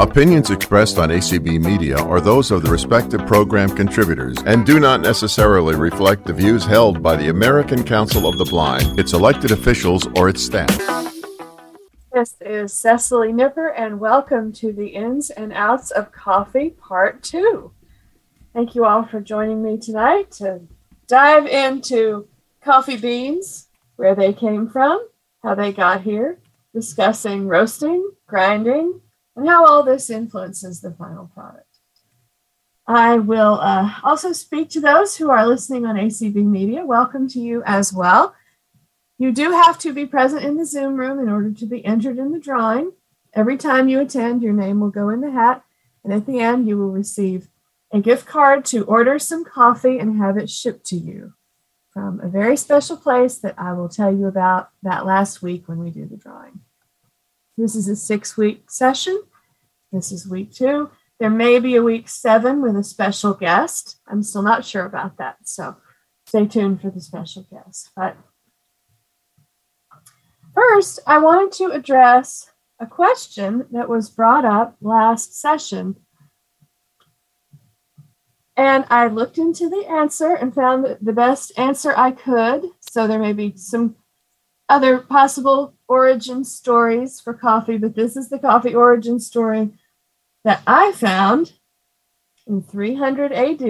Opinions expressed on ACB Media are those of the respective program contributors and do not necessarily reflect the views held by the American Council of the Blind, its elected officials, or its staff. This is Cecily Nipper, and welcome to the Ins and Outs of Coffee Part 2. Thank you all for joining me tonight to dive into coffee beans, where they came from, how they got here, discussing roasting, grinding, and how all this influences the final product. I will uh, also speak to those who are listening on ACB Media. Welcome to you as well. You do have to be present in the Zoom room in order to be entered in the drawing. Every time you attend, your name will go in the hat, and at the end, you will receive a gift card to order some coffee and have it shipped to you from a very special place that I will tell you about that last week when we do the drawing. This is a six week session. This is week two. There may be a week seven with a special guest. I'm still not sure about that. So stay tuned for the special guest. But first, I wanted to address a question that was brought up last session and I looked into the answer and found the best answer I could. So there may be some other possible origin stories for coffee, but this is the coffee origin story that I found in 300 AD.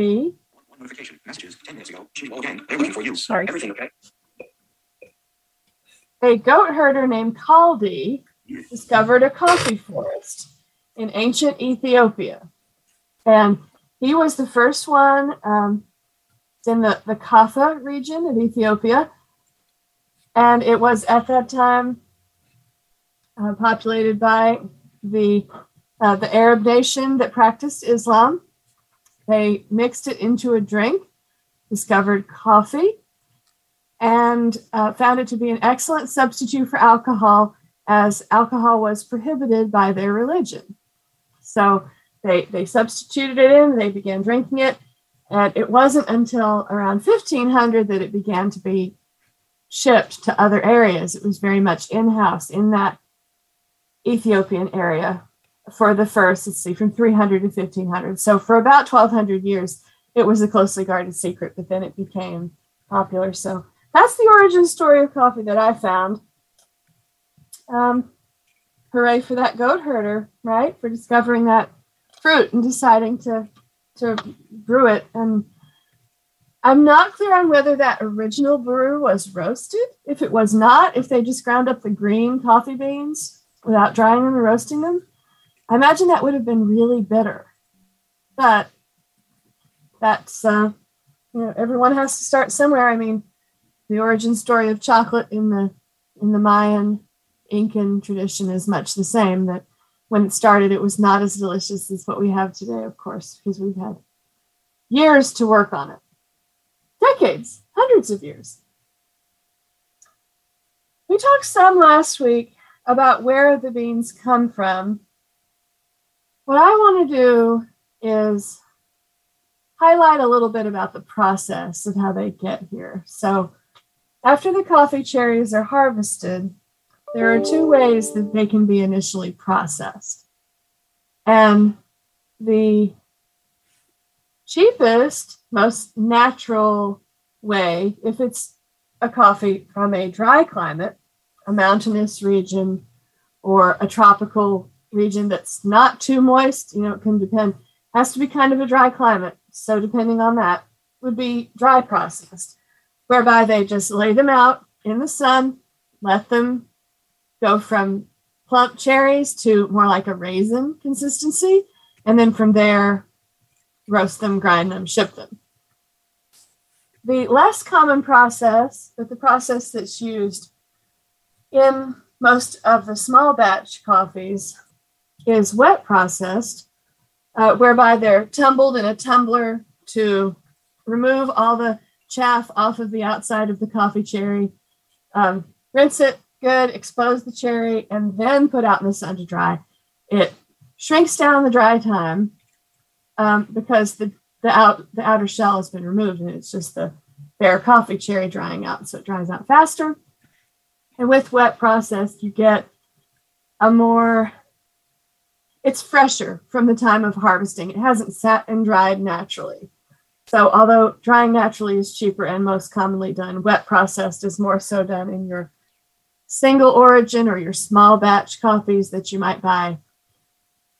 Notification messages 10 minutes ago. Again, they're looking for you. Sorry. Everything okay? A goat herder named Kaldi discovered a coffee forest in ancient Ethiopia. And he was the first one um, in the, the Kaffa region of Ethiopia. And it was at that time uh, populated by the, uh, the Arab nation that practiced Islam. They mixed it into a drink, discovered coffee, and uh, found it to be an excellent substitute for alcohol, as alcohol was prohibited by their religion. So they they substituted it in. They began drinking it, and it wasn't until around 1500 that it began to be shipped to other areas. It was very much in house in that Ethiopian area for the first, let's see, from 300 to 1500. So for about 1200 years, it was a closely guarded secret, but then it became popular. So that's the origin story of coffee that I found. Um, hooray for that goat herder, right? For discovering that fruit and deciding to to brew it. And I'm not clear on whether that original brew was roasted. If it was not, if they just ground up the green coffee beans without drying them or roasting them, I imagine that would have been really bitter. But that's uh, you know everyone has to start somewhere. I mean, the origin story of chocolate in the in the Mayan Incan tradition is much the same. That when it started, it was not as delicious as what we have today, of course, because we've had years to work on it decades, hundreds of years. We talked some last week about where the beans come from. What I want to do is highlight a little bit about the process of how they get here. So, after the coffee cherries are harvested, there are two ways that they can be initially processed. And the cheapest, most natural way, if it's a coffee from a dry climate, a mountainous region, or a tropical region that's not too moist, you know, it can depend, has to be kind of a dry climate. So, depending on that, would be dry processed, whereby they just lay them out in the sun, let them go from plump cherries to more like a raisin consistency. And then from there, roast them, grind them, ship them. The less common process, but the process that's used in most of the small batch coffees is wet processed, uh, whereby they're tumbled in a tumbler to remove all the chaff off of the outside of the coffee cherry, um, rinse it, good, expose the cherry, and then put out in the sun to dry. It shrinks down the dry time um, because the, the out the outer shell has been removed and it's just the bare coffee cherry drying out, so it dries out faster. And with wet process, you get a more it's fresher from the time of harvesting. It hasn't sat and dried naturally. So, although drying naturally is cheaper and most commonly done, wet processed is more so done in your single origin or your small batch coffees that you might buy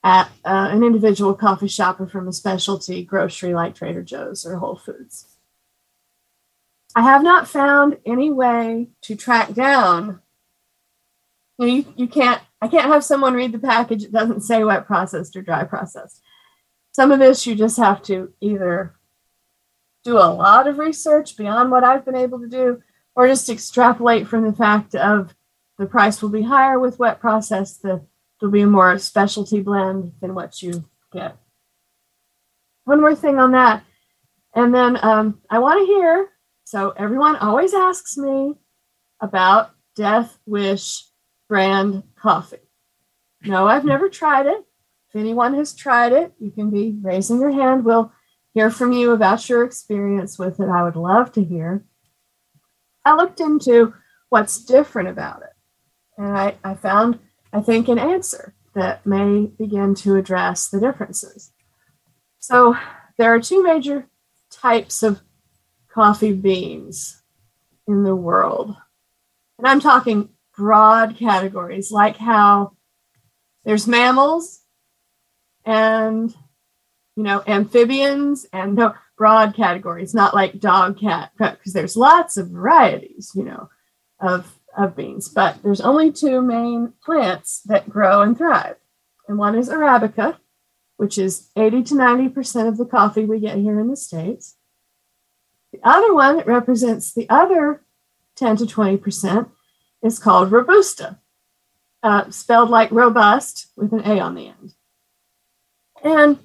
at uh, an individual coffee shop or from a specialty grocery like Trader Joe's or Whole Foods. I have not found any way to track down. You, know, you, you can't, I can't have someone read the package. It doesn't say wet processed or dry processed. Some of this you just have to either do a lot of research beyond what I've been able to do, or just extrapolate from the fact of the price will be higher with wet process, the there'll be a more specialty blend than what you get. One more thing on that. And then um, I want to hear so everyone always asks me about Death Wish brand coffee. No, I've never tried it. If anyone has tried it, you can be raising your hand. We'll hear from you about your experience with it. I would love to hear. I looked into what's different about it, and I, I found, I think, an answer that may begin to address the differences. So, there are two major types of coffee beans in the world. And I'm talking broad categories, like how there's mammals and you know, amphibians and no broad categories, not like dog, cat, because there's lots of varieties, you know, of, of beans. But there's only two main plants that grow and thrive. And one is Arabica, which is 80 to 90% of the coffee we get here in the States. The other one that represents the other 10 to 20% is called Robusta, uh, spelled like robust with an A on the end. And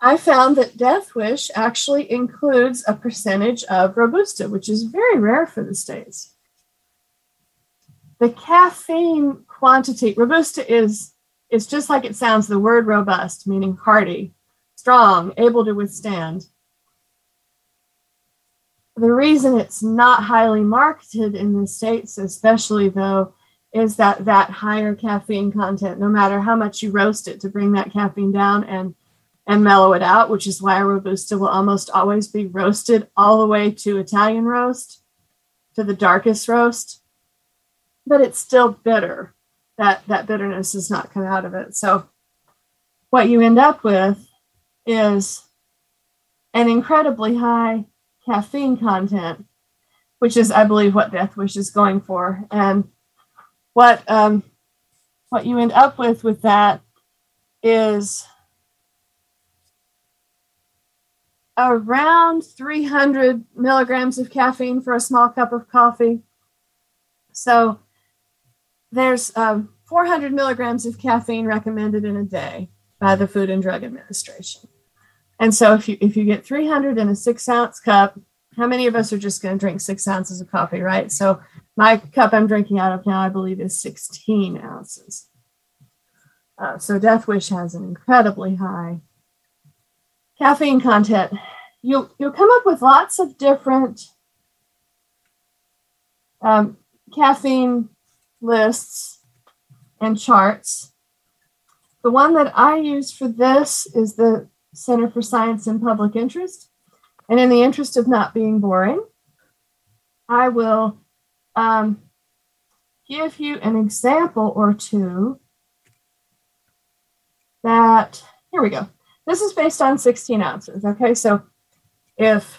I found that Death Wish actually includes a percentage of Robusta, which is very rare for the States. The caffeine quantity, Robusta is, is just like it sounds, the word robust, meaning hardy, strong, able to withstand. The reason it's not highly marketed in the States, especially though, is that that higher caffeine content, no matter how much you roast it to bring that caffeine down and and mellow it out, which is why Robusta will almost always be roasted all the way to Italian roast, to the darkest roast. But it's still bitter. That, that bitterness does not come out of it. So, what you end up with is an incredibly high caffeine content, which is, I believe, what Death Wish is going for. And what um, what you end up with with that is around 300 milligrams of caffeine for a small cup of coffee. So there's um, 400 milligrams of caffeine recommended in a day by the Food and Drug Administration. And so if you if you get 300 in a six ounce cup, how many of us are just going to drink six ounces of coffee, right? So my cup I'm drinking out of now, I believe, is 16 ounces. Uh, so Death Wish has an incredibly high caffeine content, You'll you'll come up with lots of different um, caffeine lists and charts. The one that I use for this is the Center for Science and Public Interest. And in the interest of not being boring, I will um, give you an example or two that, here we go. This is based on 16 ounces. Okay, so if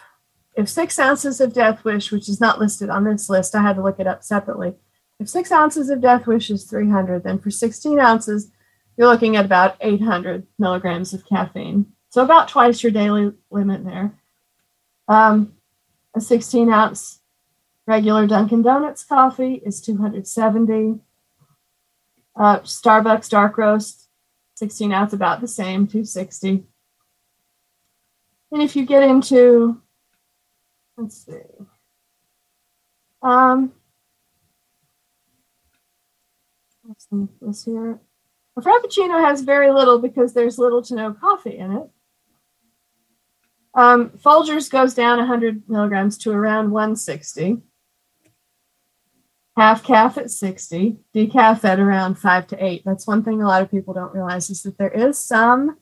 if six ounces of Death Wish, which is not listed on this list, I had to look it up separately. If six ounces of Death Wish is 300, then for 16 ounces, you're looking at about 800 milligrams of caffeine. So about twice your daily limit there. Um, a 16 ounce regular Dunkin' Donuts coffee is 270. Uh, Starbucks dark roast 16 ounce about the same, 260. And if you get into, let's see, um, this here. A Frappuccino has very little because there's little to no coffee in it. Um, Folgers goes down 100 milligrams to around 160. half caff at 60, decaf at around five to eight. That's one thing a lot of people don't realize is that there is some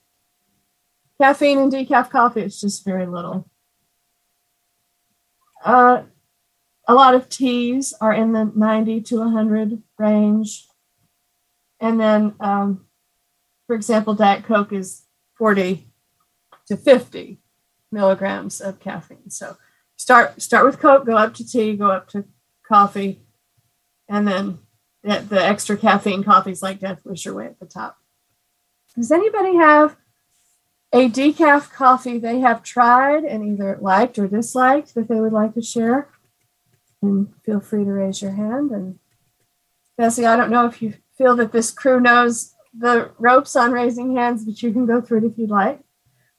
caffeine in decaf coffee. It's just very little. Uh, a lot of teas are in the 90 to 100 range. And then, um, for example, Diet Coke is 40 to 50 milligrams of caffeine. So start start with Coke, go up to tea, go up to coffee, and then the, the extra caffeine coffees like Death Wish are way at the top. Does anybody have a decaf coffee they have tried and either liked or disliked that they would like to share? And feel free to raise your hand. And Bessie, I don't know if you feel that this crew knows the ropes on raising hands, but you can go through it if you'd like.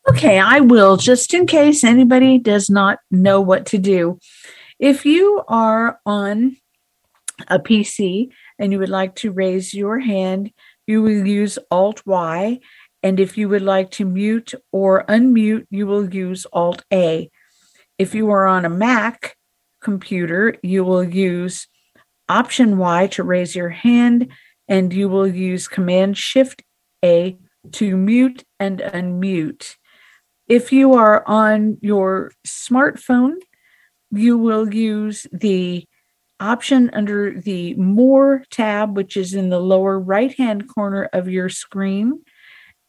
Okay, I will, just in case anybody does not know what to do. If you are on a PC and you would like to raise your hand, you will use Alt Y. And if you would like to mute or unmute, you will use Alt A. If you are on a Mac computer, you will use Option Y to raise your hand, and you will use Command Shift A to mute and unmute. If you are on your smartphone, you will use the option under the More tab, which is in the lower right hand corner of your screen.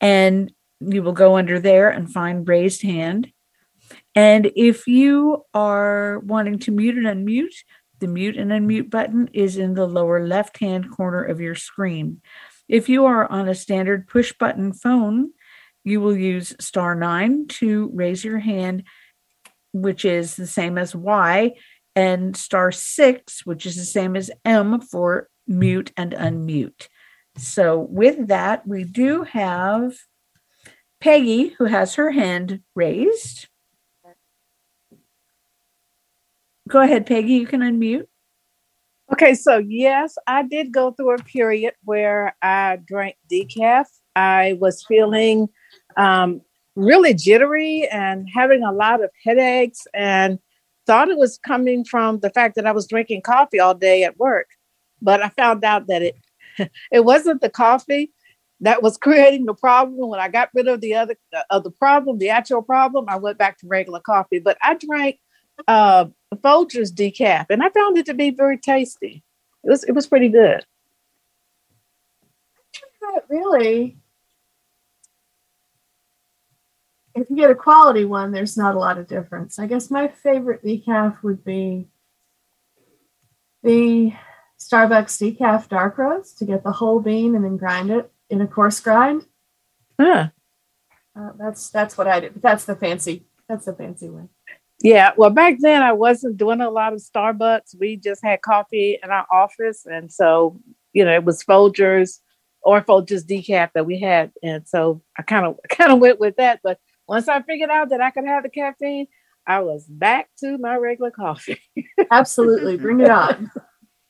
And you will go under there and find raised hand. And if you are wanting to mute and unmute, the mute and unmute button is in the lower left hand corner of your screen. If you are on a standard push button phone, you will use star nine to raise your hand, which is the same as Y, and star six, which is the same as M for mute and unmute. So, with that, we do have Peggy who has her hand raised. Go ahead, Peggy, you can unmute. Okay, so yes, I did go through a period where I drank decaf. I was feeling um, really jittery and having a lot of headaches and thought it was coming from the fact that I was drinking coffee all day at work. But I found out that it it wasn't the coffee that was creating the problem. When I got rid of the other of the problem, the actual problem, I went back to regular coffee. But I drank uh, Folgers decaf, and I found it to be very tasty. It was it was pretty good. Really, if you get a quality one, there's not a lot of difference. I guess my favorite decaf would be the Starbucks decaf dark roast to get the whole bean and then grind it in a coarse grind. Huh. Uh, that's that's what I did. That's the fancy. That's the fancy one. Yeah, well, back then I wasn't doing a lot of Starbucks. We just had coffee in our office, and so you know it was Folgers or Folgers decaf that we had, and so I kind of kind of went with that. But once I figured out that I could have the caffeine, I was back to my regular coffee. Absolutely, bring it on.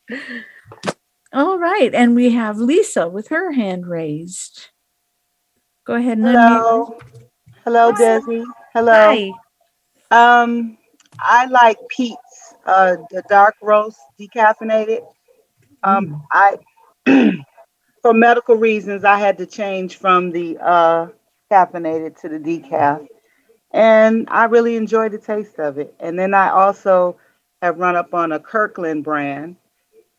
All right, and we have Lisa with her hand raised. Go ahead and Hello. Hello, Hi. Desi. Hello. Hi. Um, I like Peet's, uh, the dark roast decaffeinated. Um, I, for medical reasons, I had to change from the uh, caffeinated to the decaf, and I really enjoy the taste of it. And then I also have run up on a Kirkland brand,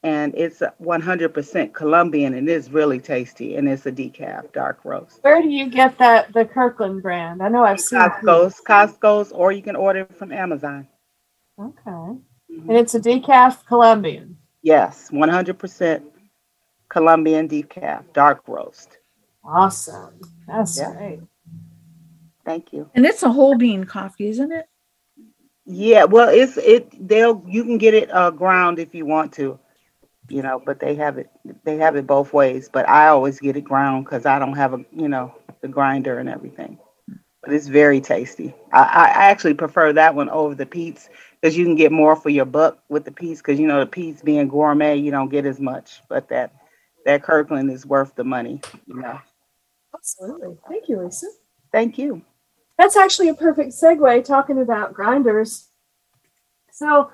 and it's 100% Colombian, and it's really tasty, and it's a decaf dark roast. Where do you get that the Kirkland brand? I know I've seen it. Costco's, Costco's, or you can order it from Amazon. Okay, and mm-hmm. it's a decaf Colombian. Yes, 100% Colombian decaf, dark roast. Awesome. That's Yeah. great. Thank you. And it's a whole bean coffee, isn't it? Yeah, well, it's it. They'll you can get it uh, ground if you want to, you know, but they have it they have it both ways. But I always get it ground because I don't have a you know the grinder and everything. But it's very tasty. I, I I actually prefer that one over the Peet's because you can get more for your buck with the Peet's because you know the Peet's being gourmet you don't get as much, but that that Kirkland is worth the money. You know. Absolutely. Thank you, Lisa. Thank you. That's actually a perfect segue talking about grinders. So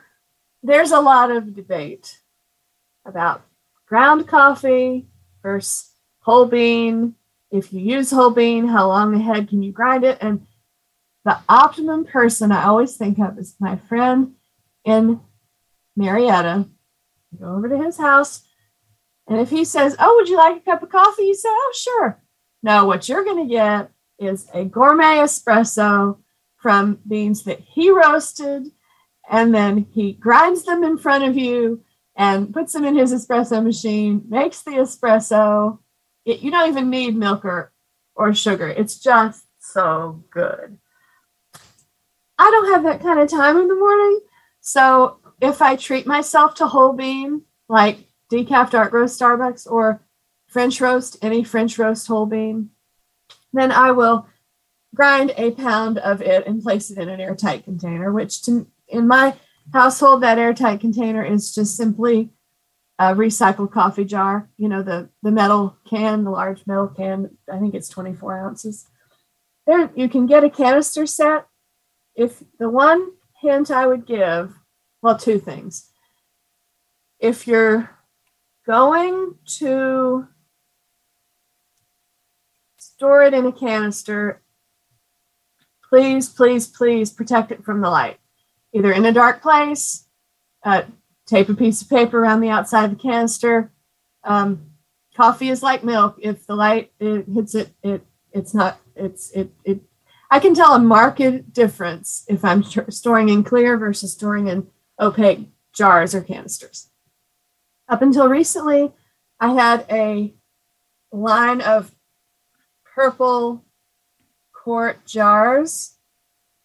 there's a lot of debate about ground coffee versus whole bean. If you use whole bean, how long ahead can you grind it? And the optimum person I always think of is my friend in Marietta. go over to his house, and if he says, Oh, would you like a cup of coffee? You say, Oh, sure. No, what you're going to get is a gourmet espresso from beans that he roasted, and then he grinds them in front of you and puts them in his espresso machine, makes the espresso. It, you don't even need milk or, or sugar. It's just so good. I don't have that kind of time in the morning. So if I treat myself to whole bean, like decaf dark roast Starbucks or French roast, any French roast whole bean, then I will grind a pound of it and place it in an airtight container, which to, in my household, that airtight container is just simply a recycled coffee jar, you know, the, the metal can, the large metal can, I think it's 24 ounces. There, you can get a canister set. If the one hint I would give, well, two things. If you're going to store it in a canister, please, please, please protect it from the light. Either in a dark place, uh, tape a piece of paper around the outside of the canister. Um, coffee is like milk. If the light it hits it, it it's not. It's it it. I can tell a marked difference if I'm storing in clear versus storing in opaque jars or canisters. Up until recently, I had a line of purple quart jars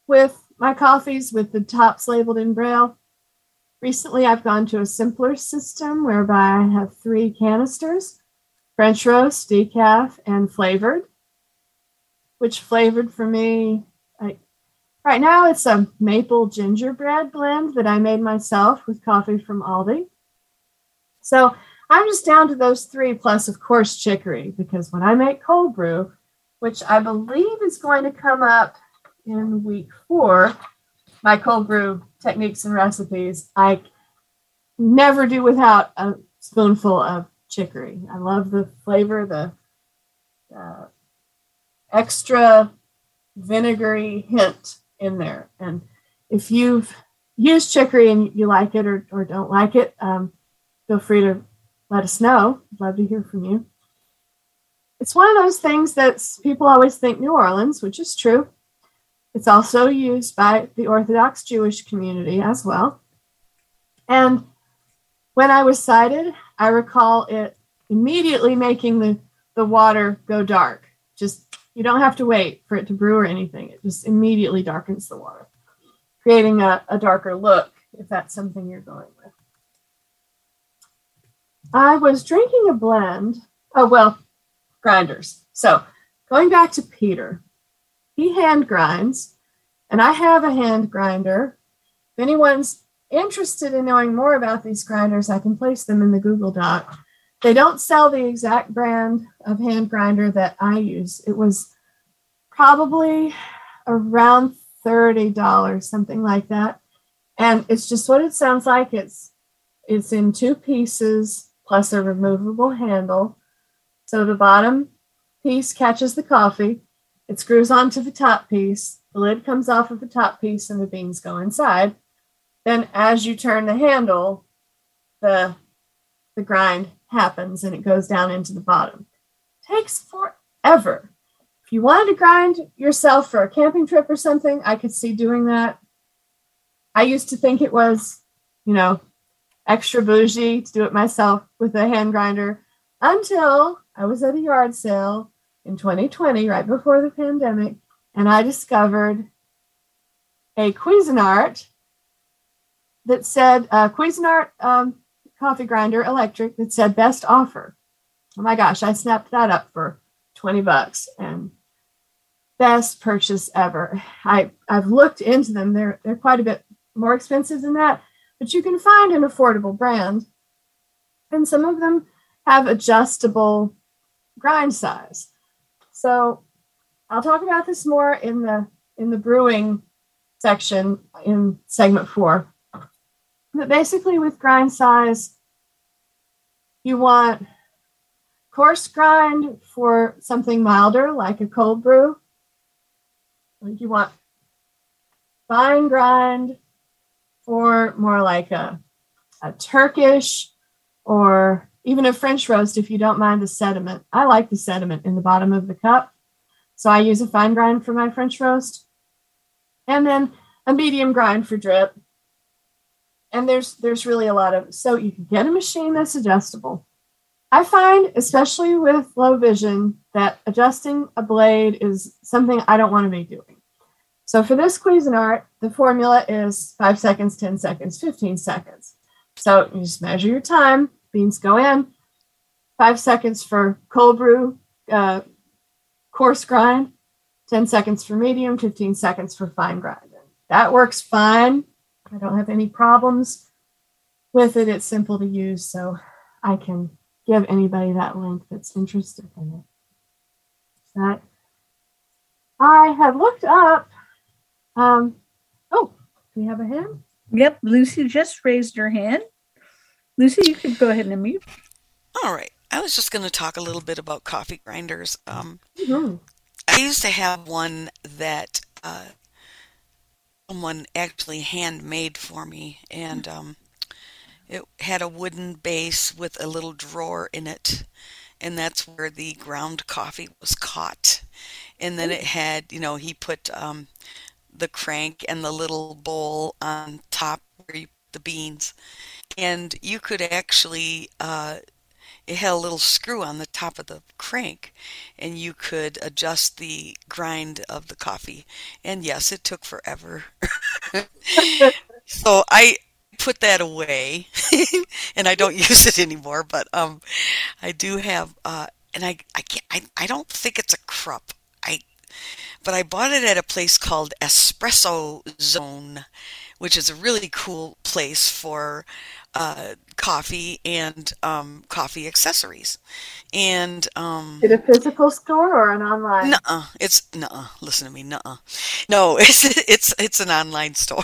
with my coffees with the tops labeled in braille. Recently, I've gone to a simpler system whereby I have three canisters French roast, decaf, and flavored. Which flavored for me, I, right now it's a maple gingerbread blend that I made myself with coffee from Aldi. So I'm just down to those three, plus, of course, chicory, because when I make cold brew, which I believe is going to come up in week four, my cold brew techniques and recipes, I never do without a spoonful of chicory. I love the flavor, the uh, extra vinegary hint in there. And if you've used chicory and you like it or, or don't like it, um, feel free to let us know. Love to hear from you. It's one of those things that people always think New Orleans, which is true. It's also used by the Orthodox Jewish community as well. And when I was sighted, I recall it immediately making the, the water go dark. Just you don't have to wait for it to brew or anything. It just immediately darkens the water, creating a, a darker look if that's something you're going with. I was drinking a blend. Oh, well, grinders. So going back to Peter, he hand grinds, and I have a hand grinder. If anyone's interested in knowing more about these grinders, I can place them in the Google Doc. They don't sell the exact brand of hand grinder that I use. It was probably around $30, something like that. And it's just what it sounds like. It's it's in two pieces plus a removable handle. So the bottom piece catches the coffee, it screws onto the top piece, the lid comes off of the top piece, and the beans go inside. Then, as you turn the handle, the, the grind happens and it goes down into the bottom. Takes forever. If you wanted to grind yourself for a camping trip or something, I could see doing that. I used to think it was, you know, extra bougie to do it myself with a hand grinder until I was at a yard sale in 2020, right before the pandemic, and I discovered a Cuisinart that said uh, Cuisinart um, coffee grinder electric that said best offer. Oh my gosh, I snapped that up for 20 bucks and best purchase ever. I, I've looked into them. They're, they're quite a bit more expensive than that, but you can find an affordable brand. And some of them have adjustable grind size. So I'll talk about this more in the in the brewing section in segment four. But basically with grind size, You want coarse grind for something milder, like a cold brew. Like you want fine grind for more like a, a Turkish or even a French roast if you don't mind the sediment. I like the sediment in the bottom of the cup. So I use a fine grind for my French roast. And then a medium grind for drip. And there's there's really a lot of so you can get a machine that's adjustable. I find, especially with low vision, that adjusting a blade is something I don't want to be doing. So for this Cuisinart, the formula is five seconds, 10 seconds, 15 seconds. So you just measure your time. Beans go in. Five seconds for cold brew, uh, coarse grind, 10 seconds for medium, 15 seconds for fine grind. That works fine. I don't have any problems with it. It's simple to use, so I can give anybody that link that's interested in it. That I have looked up. Um, oh, do we have a hand? Yep, Lucy just raised her hand. Lucy, you could go ahead and mute. All right. I was just going to talk a little bit about coffee grinders. Um, Mhm. I used to have one that uh, someone actually handmade for me, and um, it had a wooden base with a little drawer in it, and that's where the ground coffee was caught. And then it had, you know, he put um, the crank and the little bowl on top where you put the beans, and you could actually. Uh, it had a little screw on the top of the crank and you could adjust the grind of the coffee. And yes it took forever. So i put that away and i don't use it anymore but um i do have uh and i i can't i, I don't think it's a Krups i but i bought it at a place called espresso zone which is a really cool place for uh, coffee and um, coffee accessories. And um, Is it a physical store or an online? nuh-uh, it's nuh-uh. Listen to me, nuh-uh. No, it's it's it's an online store.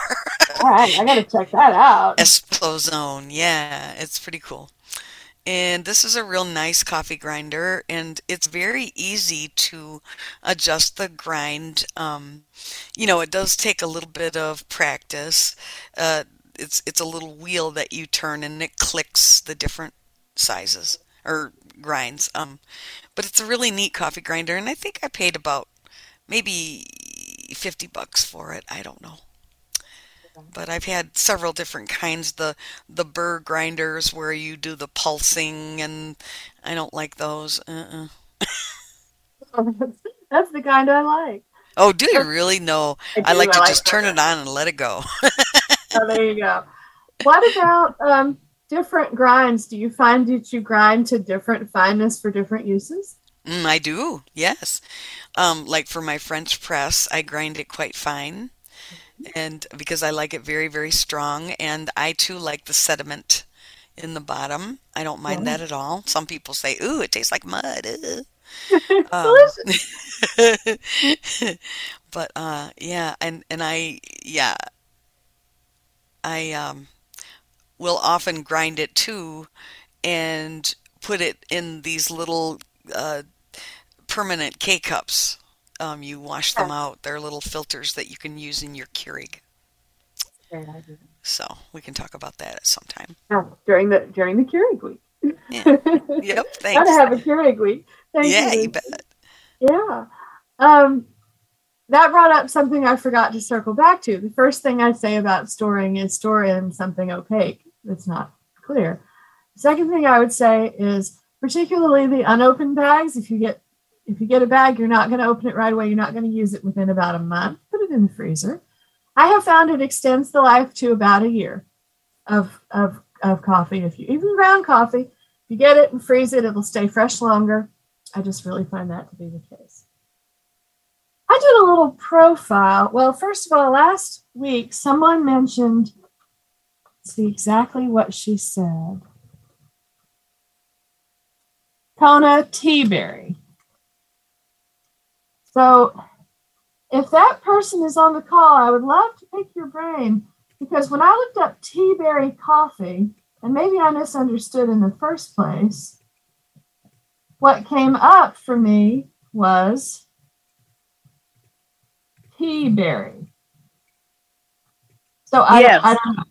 All right, I gotta check that out. Espresso Zone, yeah, it's pretty cool. And this is a real nice coffee grinder, and it's very easy to adjust the grind. Um, you know, it does take a little bit of practice. Uh, it's it's a little wheel that you turn, and it clicks the different sizes or grinds. Um, but it's a really neat coffee grinder, and I think I paid about maybe 50 bucks for it. I don't know but I've had several different kinds. The the burr grinders where you do the pulsing, and I don't like those. Uh-uh. That's the kind I like. Oh, do you really? No, I do, like to just turn it on and let it go. Oh, there you go. What about um, different grinds? Do you find that you grind to different fineness for different uses? Mm, I do, yes. Um, like for my French press, I grind it quite fine, and because I like it very, very strong, and I too like the sediment in the bottom. I don't mind Yeah. that at all. Some people say, "Ooh, it tastes like mud." Um, but uh, yeah, and and I yeah, I um, will often grind it too, and put it in these little uh, permanent K cups. Um, you wash them out. They're little filters that you can use in your Keurig. So we can talk about that at some time. Oh, during the during the Keurig week. Yeah. Yep. Gotta have a Keurig week. Thank Yeah, you. you bet. Yeah. Um, that brought up something I forgot to circle back to. The first thing I say about storing is store in something opaque that's not clear. The second thing I would say is particularly the unopened bags. If you get if you get a bag, you're not going to open it right away. You're not going to use it within about a month. Put it in the freezer. I have found it extends the life to about a year of of of coffee. If you even ground coffee, if you get it and freeze it, it'll stay fresh longer. I just really find that to be the case. I did a little profile. Well, first of all, last week someone mentioned, let's see exactly what she said. Kona Teaberry. So, if that person is on the call, I would love to pick your brain because when I looked up Teaberry coffee, and maybe I misunderstood in the first place, what came up for me was pea berry. So I, Yes. I don't know.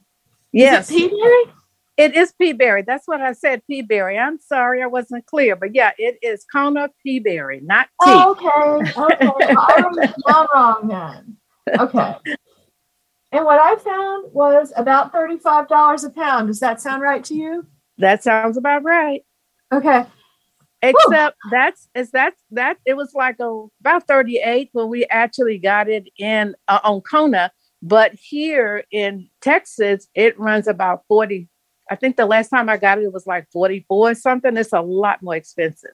Yes, Is it pea berry? It is pea berry. That's what I said, pea berry. I'm sorry I wasn't clear, but yeah, it is Kona pea berry, not tea. Oh, okay. Okay. I was not wrong then. Okay. And what I found was about $35 a pound. Does that sound right to you? That sounds about right. Okay. Except that's is that that it was like a, about 38 when we actually got it in uh, on Kona, but here in Texas it runs about 40. I think the last time I got it, it was like 44 or something. It's a lot more expensive.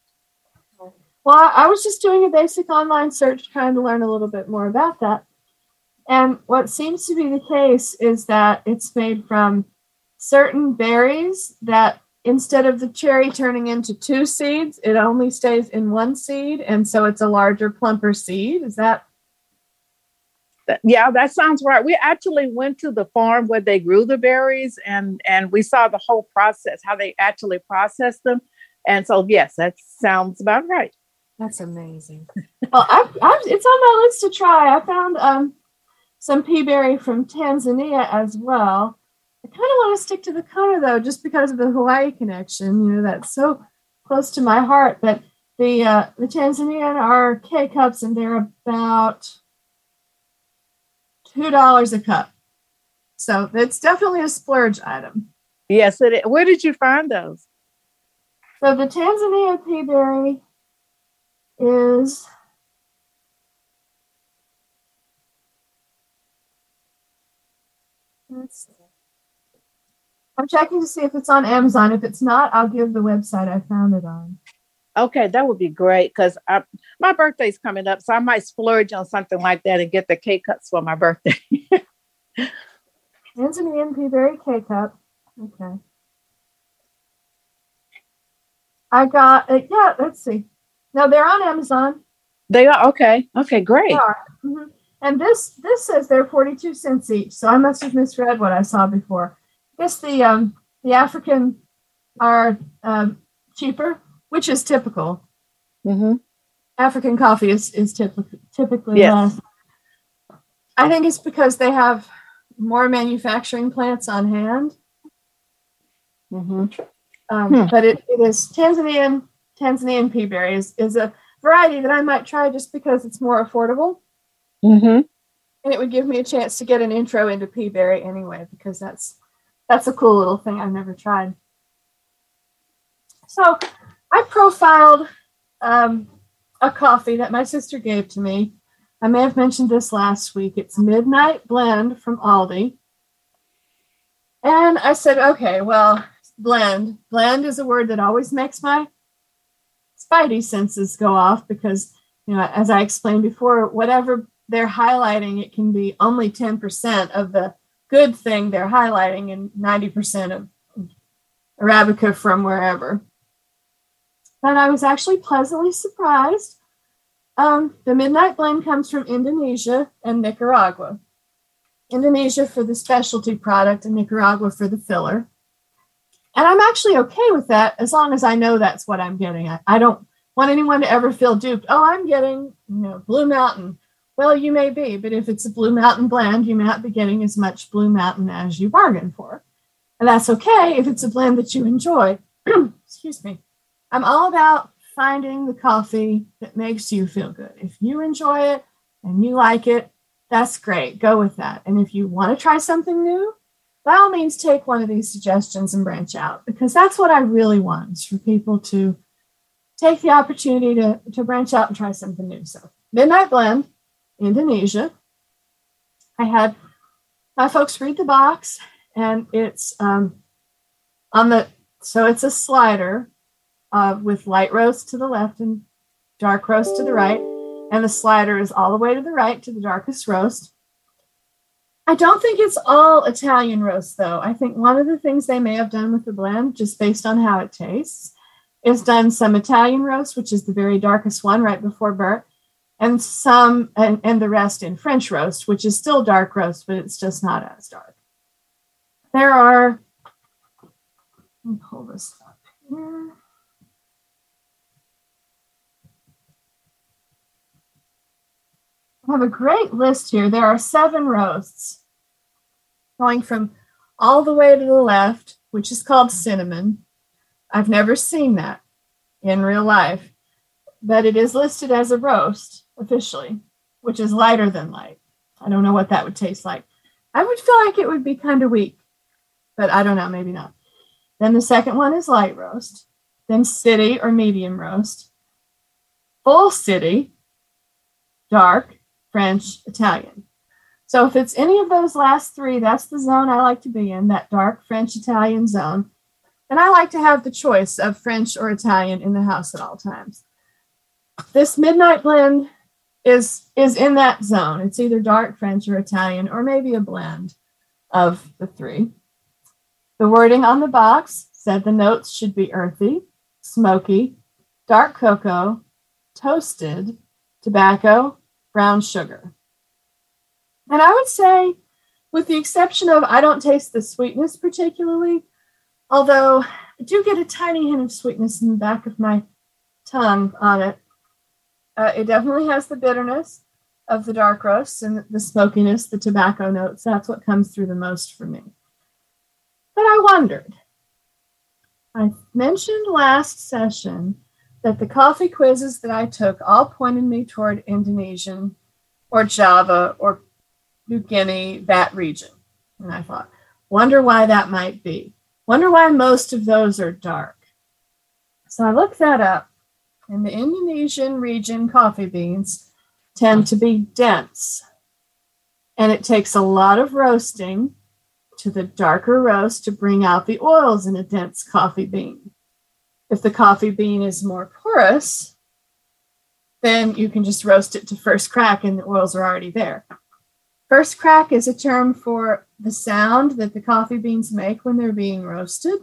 Well, I was just doing a basic online search trying to learn a little bit more about that. And what seems to be the case is that it's made from certain berries that instead of the cherry turning into two seeds, it only stays in one seed. And so it's a larger, plumper seed. Is That- yeah, that sounds right. We actually went to the farm where they grew the berries and and we saw the whole process, how they actually processed them. And so yes, that sounds about right. That's amazing. well, I've, I've, it's on my list to try. I found um, some pea berry from Tanzania as well. I kind of want to stick to the Kona though, just because of the Hawaii connection. You know, that's so close to my heart. But the uh, the Tanzanian are K cups, and they're about two dollars a cup. So it's definitely a splurge item. Yes, it is. Where did you find those? So the Tanzania pea berry is. I'm checking to see if it's on Amazon. If it's not, I'll give the website I found it on. Okay, that would be great because my birthday's coming up, so I might splurge on something like that and get the K cups for my birthday. Tanzanian pea berry K cup. Okay. I got it. Yeah, let's see. No, they're on Amazon. they are okay. Okay, great. Mhm. And this this says they're 42 cents each. So I must have misread what I saw before. I guess the um the African are um, cheaper, which is typical. hmm African coffee is is typically typically Yes. I think it's because they have more manufacturing plants on hand. hmm Um, Hmm. But it, it is Tanzanian Tanzanian pea berry is, is a variety that I might try just because it's more affordable. hmm and it would give me a chance to get an intro into pea berry anyway because that's that's a cool little thing I've never tried. So I profiled um, a coffee that my sister gave to me. I may have mentioned this last week. It's Midnight Blend from Aldi. And I said, okay, well, blend. Blend is a word that always makes my spidey senses go off because, you know, as I explained before, whatever they're highlighting, it can be only 10% of the good thing they're highlighting and 90% of Arabica from wherever. But I was actually pleasantly surprised. Um, the Midnight Blend comes from Indonesia and Nicaragua. Indonesia for the specialty product and Nicaragua for the filler. And I'm actually okay with that as long as I know that's what I'm getting. I, I don't want anyone to ever feel duped. Oh, I'm getting, you know, Blue Mountain. Well, you may be, but if it's a Blue Mountain blend, you may not be getting as much Blue Mountain as you bargained for. And that's okay if it's a blend that you enjoy. Excuse me. I'm all about finding the coffee that makes you feel good. If you enjoy it and you like it, that's great. Go with that. And if you want to try something new, by all means, take one of these suggestions and branch out because that's what I really want is for people to take the opportunity to, to branch out and try something new. So, Midnight Blend, Indonesia. I had my folks read the box, and it's um, on the so it's a slider uh, with light roast to the left and dark roast to the right, and the slider is all the way to the right to the darkest roast. I don't think it's all Italian roast though. I think one of the things they may have done with the blend, just based on how it tastes, is done some Italian roast, which is the very darkest one right before burnt, and some and, and the rest in French roast, which is still dark roast, but it's just not as dark. There are pull this up here. I have a great list here. There are seven roasts going from all the way to the left, which is called cinnamon. I've never seen that in real life, but it is listed as a roast officially, which is lighter than light. I don't know what that would taste like. I would feel like it would be kind of weak, but I don't know, maybe not. Then the second one is light roast, then city or medium roast, full city, dark, French, Italian. So if it's any of those last three, that's the zone I like to be in, that dark French Italian zone. And I like to have the choice of French or Italian in the house at all times. This midnight blend is is in that zone. It's either dark French or Italian, or maybe a blend of the three. The wording on the box said the notes should be earthy, smoky, dark cocoa, toasted, tobacco, brown sugar. And I would say, with the exception of I don't taste the sweetness particularly, although I do get a tiny hint of sweetness in the back of my tongue on it. Uh, it definitely has the bitterness of the dark roast and the smokiness, the tobacco notes. That's what comes through the most for me. But I wondered. I mentioned last session that the coffee quizzes that I took all pointed me toward Indonesian or Java or New Guinea, that region. And I thought, wonder why that might be. Wonder why most of those are dark. So I looked that up. In the Indonesian region, coffee beans tend to be dense. And it takes a lot of roasting to the darker roast to bring out the oils in a dense coffee bean. If the coffee bean is more porous, then you can just roast it to first crack and the oils are already there. First crack is a term for the sound that the coffee beans make when they're being roasted.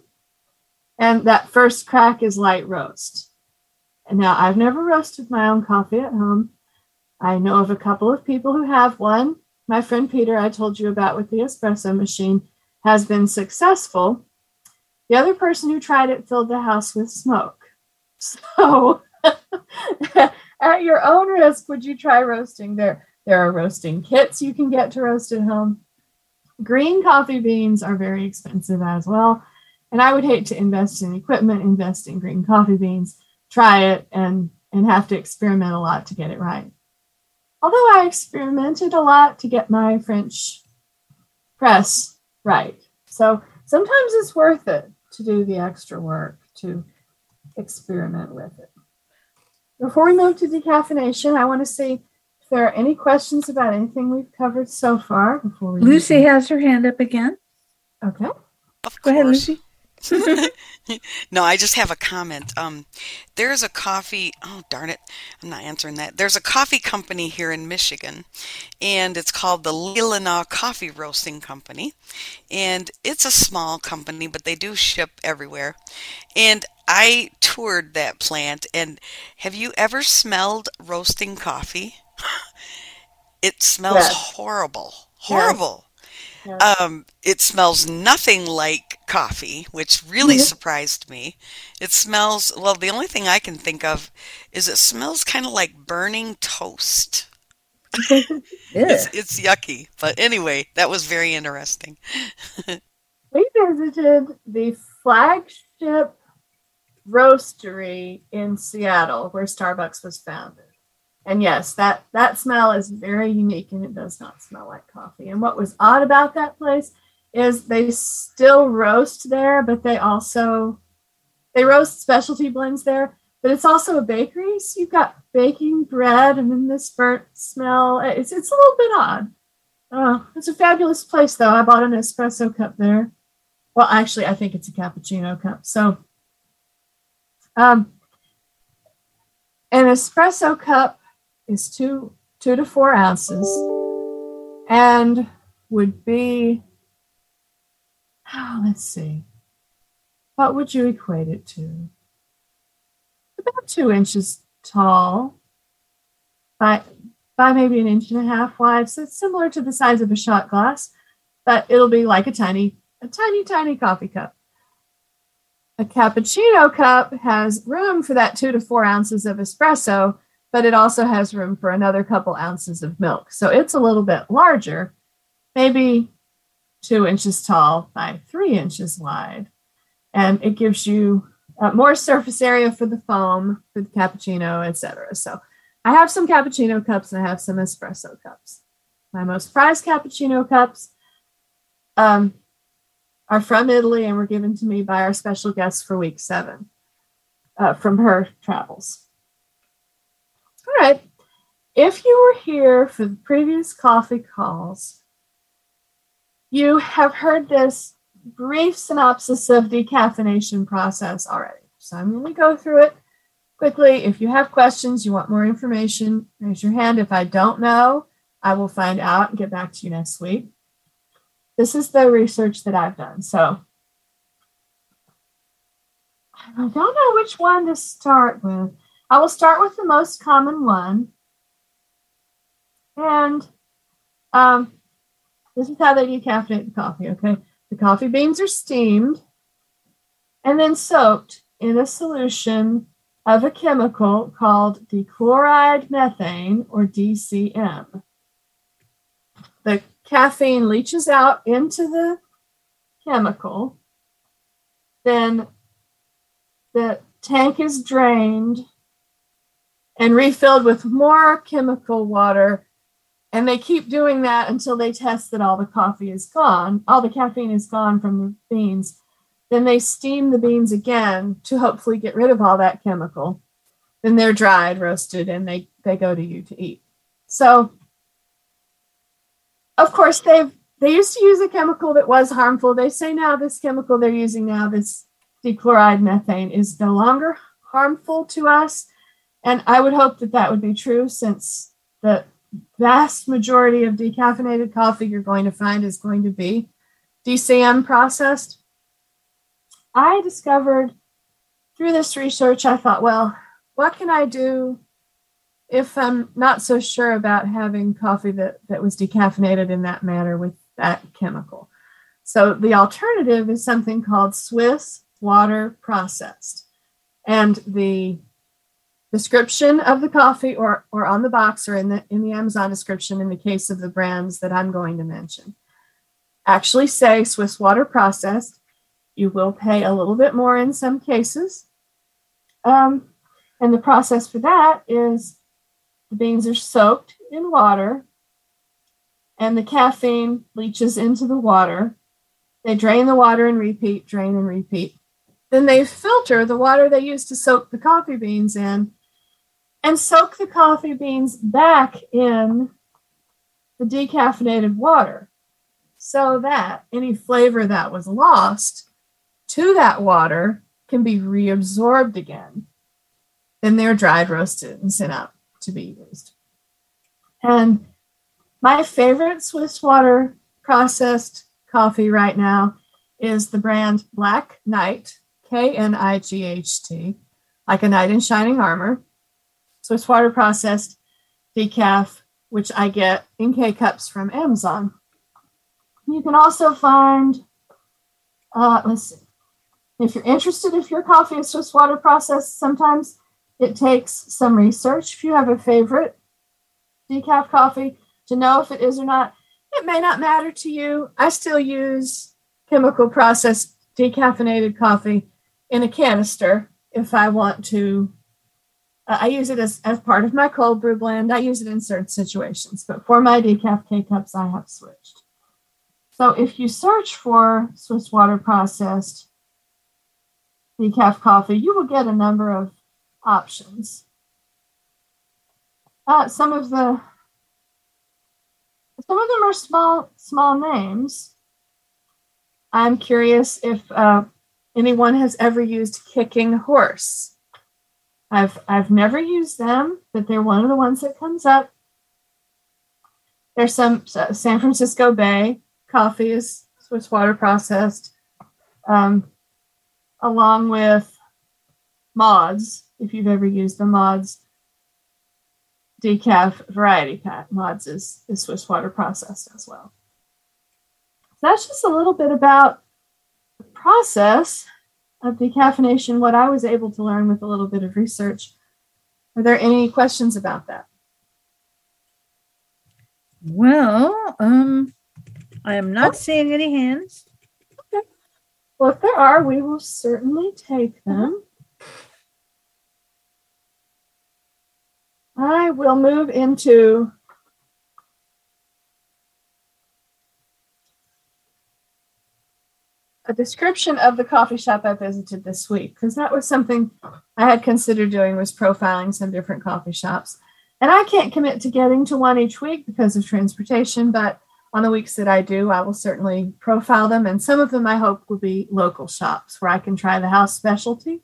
And that first crack is light roast. And now I've never roasted my own coffee at home. I know of a couple of people who have one. My friend Peter, I told you about with the espresso machine, has been successful. The other person who tried it filled the house with smoke. So, at your own risk, would you try roasting? There, there are roasting kits you can get to roast at home. Green coffee beans are very expensive as well. And I would hate to invest in equipment, invest in green coffee beans, try it, and, and have to experiment a lot to get it right. Although I experimented a lot to get my French press right. So sometimes it's worth it to do the extra work to experiment with it. Before we move to decaffeination, I want to see if there are any questions about anything we've covered so far before we Lucy has her hand up again. Okay. Of Go ahead. Lucy. no, I just have a comment. Um, there's a coffee. Oh, darn it. I'm not answering that. There's a coffee company here in Michigan, and it's called the Leelanau Coffee Roasting Company. And it's a small company, but they do ship everywhere. And I toured that plant. And have you ever smelled roasting coffee? it smells Yes. horrible. Horrible. Yes. Um, it smells nothing like coffee, which really Mhm. surprised me. It smells, well, the only thing I can think of is it smells kind of like burning toast. It's, it's yucky. But anyway, that was very interesting. We visited the flagship roastery in Seattle where Starbucks was founded. And yes, that, that smell is very unique and it does not smell like coffee. And what was odd about that place is they still roast there, but they also they roast specialty blends there, but it's also a bakery. So you've got baking bread and then this burnt smell. It's it's a little bit odd. Oh, it's a fabulous place though. I bought an espresso cup there. Well, actually, I think it's a cappuccino cup. So, um, an espresso cup is two two to four ounces, and would be. Oh, let's see. What would you equate it to? About two inches tall, by by maybe an inch and a half wide. So it's similar to the size of a shot glass, but it'll be like a tiny, a tiny, tiny coffee cup. a cappuccino cup has room for that two to four ounces of espresso, but it also has room for another couple ounces of milk. So it's a little bit larger, maybe two inches tall by three inches wide. And it gives you uh, more surface area for the foam, for the cappuccino, etc. So I have some cappuccino cups and I have some espresso cups. My most prized cappuccino cups um, are from Italy and were given to me by our special guest for week seven uh, from her travels. All right. If you were here for the previous coffee calls, you have heard this brief synopsis of decaffeination process already. So I'm going to go through it quickly. If you have questions, you want more information, raise your hand. If I don't know, I will find out and get back to you next week. This is the research that I've done. So I don't know which one to start with. I will start with the most common one. And um, this is how they decaffeinate the coffee, okay? The coffee beans are steamed and then soaked in a solution of a chemical called dichloride methane or DCM. The caffeine leaches out into the chemical. Then the tank is drained and refilled with more chemical water. And they keep doing that until they test that all the coffee is gone, all the caffeine is gone from the beans. Then they steam the beans again to hopefully get rid of all that chemical. Then they're dried, roasted, and they, they go to you to eat. So of course they've they used to use a chemical that was harmful. They say now this chemical they're using now, this dichloride methane, is no longer harmful to us. And I would hope that that would be true since the vast majority of decaffeinated coffee you're going to find is going to be DCM processed. I discovered through this research, I thought, well, what can I do if I'm not so sure about having coffee that, that was decaffeinated in that manner with that chemical. So the alternative is something called Swiss water processed. And the description of the coffee or, or on the box or in the in the Amazon description in the case of the brands that I'm going to mention actually say Swiss water processed. You will pay a little bit more in some cases. Um, and the process for that is the beans are soaked in water and the caffeine leaches into the water. They drain the water and repeat, drain and repeat. Then they filter the water they use to soak the coffee beans in and soak the coffee beans back in the decaffeinated water so that any flavor that was lost to that water can be reabsorbed again. Then they're dried, roasted, and sent out to be used. And my favorite Swiss water processed coffee right now is the brand Black Knight, K N I G H T, like a knight in shining armor. Swiss water processed decaf, which I get in K cups from Amazon. You can also find, uh, let's see, if you're interested, if your coffee is Swiss water processed, sometimes it takes some research. If you have a favorite decaf coffee, to know if it is or not, it may not matter to you. I still use chemical processed decaffeinated coffee in a canister if I want to. Uh, I use it as, as part of my cold brew blend. I use it in certain situations, but for my decaf K cups, I have switched. So if you search for Swiss water processed decaf coffee, you will get a number of options. Uh, some of the some of them are small small names. I'm curious if uh, anyone has ever used Kicking Horse. I've I've never used them, but they're one of the ones that comes up. There's some uh, San Francisco Bay coffee is Swiss water processed, um, along with mods if you've ever used the mods. Decaf variety pack mods is, is swiss water processed as well. So that's just a little bit about the process of decaffeination, what I was able to learn with a little bit of research. Are there any questions about that? Well, um, I am not seeing any hands. Okay. Well, if there are, we will certainly take them. I will move into a description of the coffee shop I visited this week because that was something I had considered doing was profiling some different coffee shops. And I can't commit to getting to one each week because of transportation, but on the weeks that I do, I will certainly profile them. And some of them I hope will be local shops where I can try the house specialty.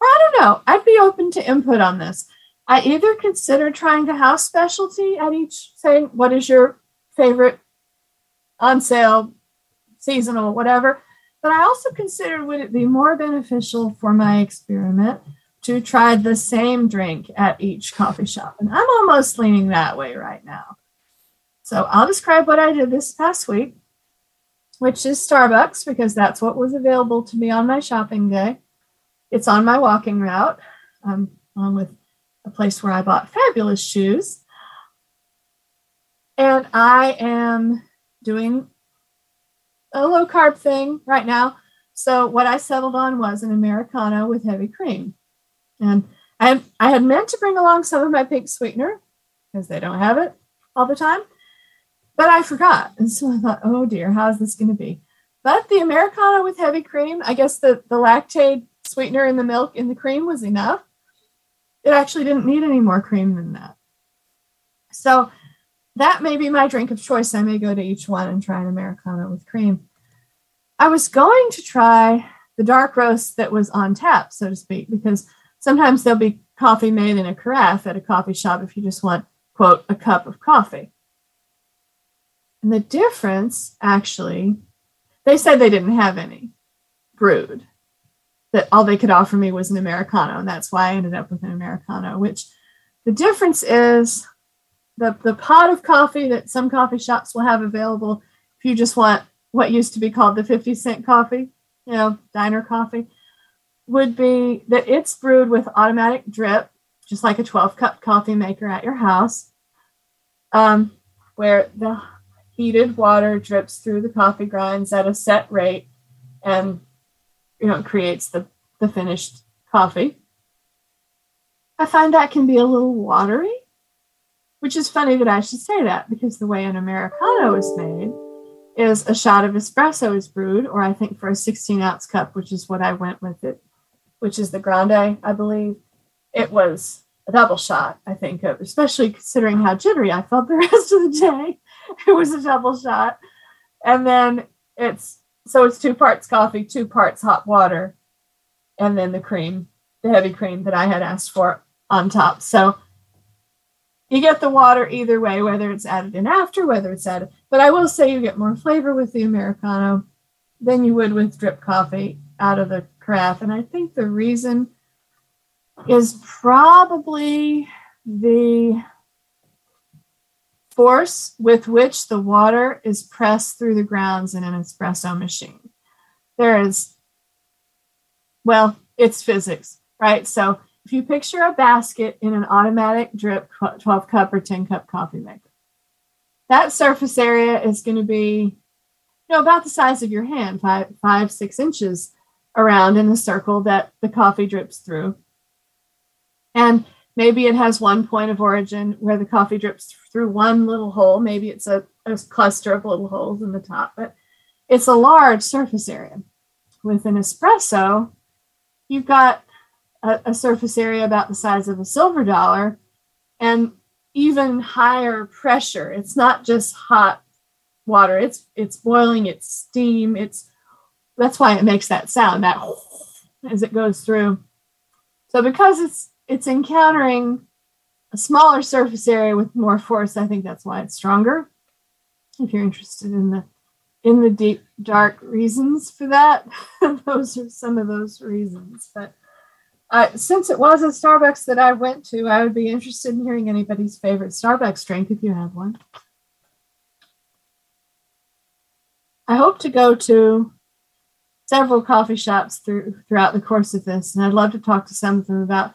Or I don't know, I'd be open to input on this. I either consider trying the house specialty at each, saying, what is your favorite on sale seasonal, whatever. But I also considered would it be more beneficial for my experiment to try the same drink at each coffee shop? And I'm almost leaning that way right now. So I'll describe what I did this past week, which is Starbucks, because that's what was available to me on my shopping day. It's on my walking route, um, along with a place where I bought fabulous shoes. And I am doing a low carb thing right now. So what I settled on was an Americano with heavy cream. And I, I had meant to bring along some of my pink sweetener because they don't have it all the time, but I forgot. And so I thought, oh dear, how's this going to be? But the Americano with heavy cream, I guess the, the lactate sweetener in the milk in the cream was enough. It actually didn't need any more cream than that. So that may be my drink of choice. I may go to each one and try an Americano with cream. I was going to try the dark roast that was on tap, so to speak, because sometimes there'll be coffee made in a carafe at a coffee shop if you just want, quote, a cup of coffee. And the difference, actually, they said they didn't have any brewed, that all they could offer me was an Americano. And that's why I ended up with an Americano, which the difference is the, the pot of coffee that some coffee shops will have available if you just want what used to be called the 50 cent coffee, you know, diner coffee, would be that it's brewed with automatic drip, just like a 12 cup coffee maker at your house, um, where the heated water drips through the coffee grinds at a set rate and you know creates the, the finished coffee. I find that can be a little watery which is funny that I should say that because the way an Americano is made is a shot of espresso is brewed, or I think for a 16 ounce cup, which is what I went with it, which is the grande, I believe. It was a double shot, I think, of, especially considering how jittery I felt the rest of the day. It was a double shot. And then it's so it's two parts coffee, two parts hot water, and then the cream, the heavy cream that I had asked for on top. So you get the water either way, whether it's added in after, whether it's added. But I will say you get more flavor with the Americano than you would with drip coffee out of the carafe. And I think the reason is probably the force with which the water is pressed through the grounds in an espresso machine. There is, well, it's physics, right? So if you picture a basket in an automatic drip 12 cup or 10 cup coffee maker, that surface area is going to be you know about the size of your hand, five, five, six inches around in the circle that the coffee drips through. And maybe it has one point of origin where the coffee drips through one little hole. Maybe it's a, a cluster of little holes in the top, but it's a large surface area. With an espresso, you've got a, a surface area about the size of a silver dollar and even higher pressure. It's not just hot water. It's it's boiling, it's steam, it's that's why it makes that sound that as it goes through. So because it's it's encountering a smaller surface area with more force, I think that's why it's stronger. If you're interested in the in the deep dark reasons for that, those are some of those reasons. But uh, since it was a Starbucks that I went to, I would be interested in hearing anybody's favorite Starbucks drink if you have one. I hope to go to several coffee shops through, throughout the course of this, and I'd love to talk to some of them about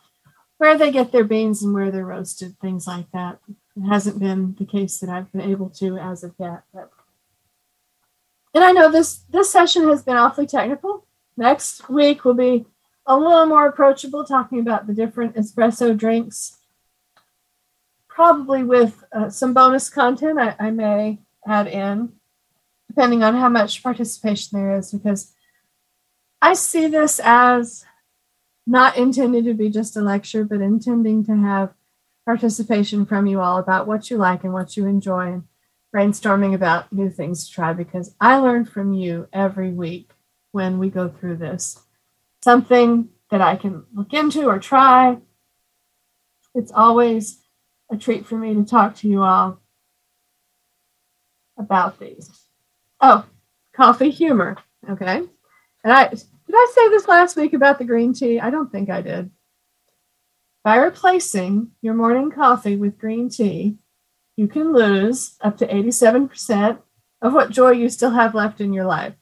where they get their beans and where they're roasted, things like that. It hasn't been the case that I've been able to as of yet. But. And I know this this session has been awfully technical. Next week will be a little more approachable, talking about the different espresso drinks. Probably with uh, some bonus content I, I may add in, depending on how much participation there is, because I see this as not intended to be just a lecture, but intending to have participation from you all about what you like and what you enjoy and brainstorming about new things to try because I learn from you every week when we go through this. Something that I can look into or try. It's always a treat for me to talk to you all about these. Oh, coffee humor. Okay. And I did I say this last week about the green tea? I don't think I did. By replacing your morning coffee with green tea, you can lose up to 87% of what joy you still have left in your life.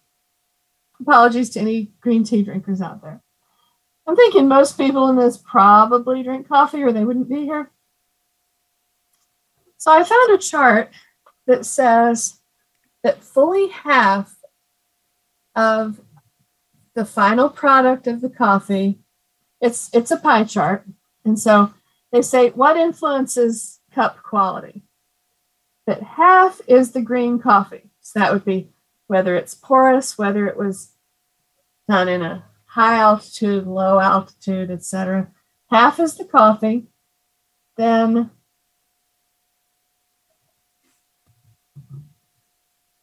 Apologies to any green tea drinkers out there. I'm thinking most people in this probably drink coffee or they wouldn't be here. So I found a chart that says that fully half of the final product of the coffee, it's it's a pie chart, and so they say what influences cup quality? That half is the green coffee. So that would be whether it's porous, whether it was done in a high altitude, low altitude, etc. Half is the coffee. Then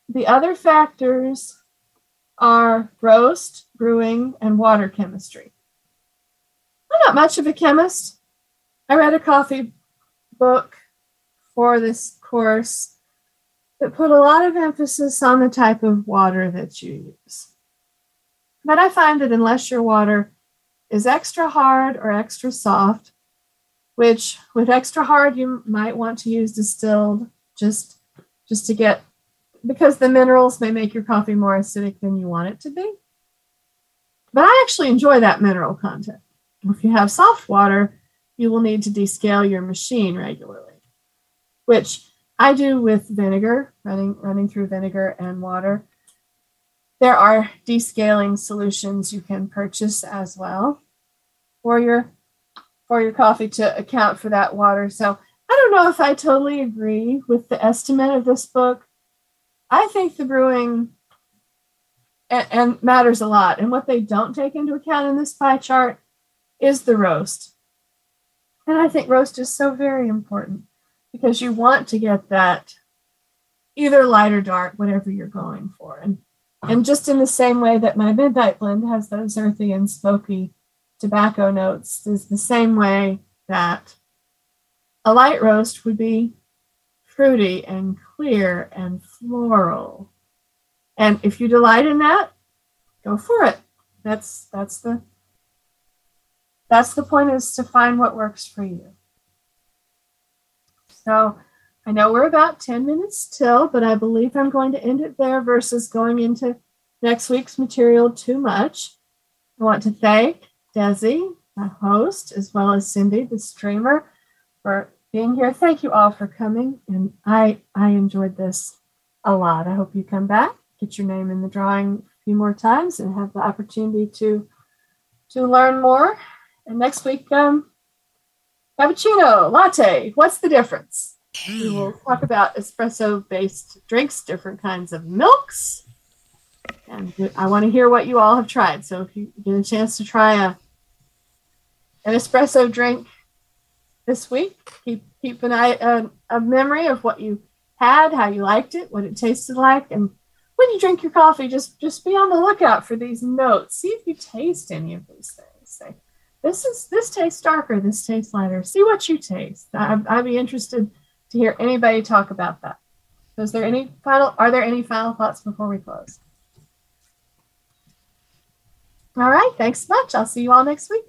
the other factors are roast, brewing, and water chemistry. I'm not much of a chemist. I read a coffee book for this course that put a lot of emphasis on the type of water that you use. But I find that unless your water is extra hard or extra soft, which with extra hard you might want to use distilled just just to get because the minerals may make your coffee more acidic than you want it to be. But I actually enjoy that mineral content. If you have soft water, you will need to descale your machine regularly, which I do with vinegar, running running through vinegar and water. There are descaling solutions you can purchase as well for your for your coffee to account for that water. So I don't know if I totally agree with the estimate of this book, I think the brewing and, and matters a lot. And what they don't take into account in this pie chart is the roast. And I think roast is so very important because you want to get that either light or dark, whatever you're going for. And and just in the same way that my midnight blend has those earthy and smoky tobacco notes, is the same way that a light roast would be fruity and clear and floral. And if you delight in that, go for it. That's that's the that's the point is to find what works for you. So I know we're about 10 minutes till, but I believe I'm going to end it there versus going into next week's material too much. I want to thank Desi, my host, as well as Cindy, the streamer, for being here. Thank you all for coming, and I I enjoyed this a lot. I hope you come back, get your name in the drawing a few more times, and have the opportunity to to learn more. And next week, um, cappuccino, latte. What's the difference? We will talk about espresso-based drinks, different kinds of milks, and I want to hear what you all have tried. So if you get a chance to try a an espresso drink this week. Keep keep an eye uh, a memory of what you had, how you liked it, what it tasted like, and when you drink your coffee, just just be on the lookout for these notes. See if you taste any of these things. This is this tastes darker, this tastes lighter. See what you taste. I'd, I'd be interested to hear anybody talk about that. So is there any final? Are there any final thoughts before we close? All right. Thanks much. I'll see you all next week.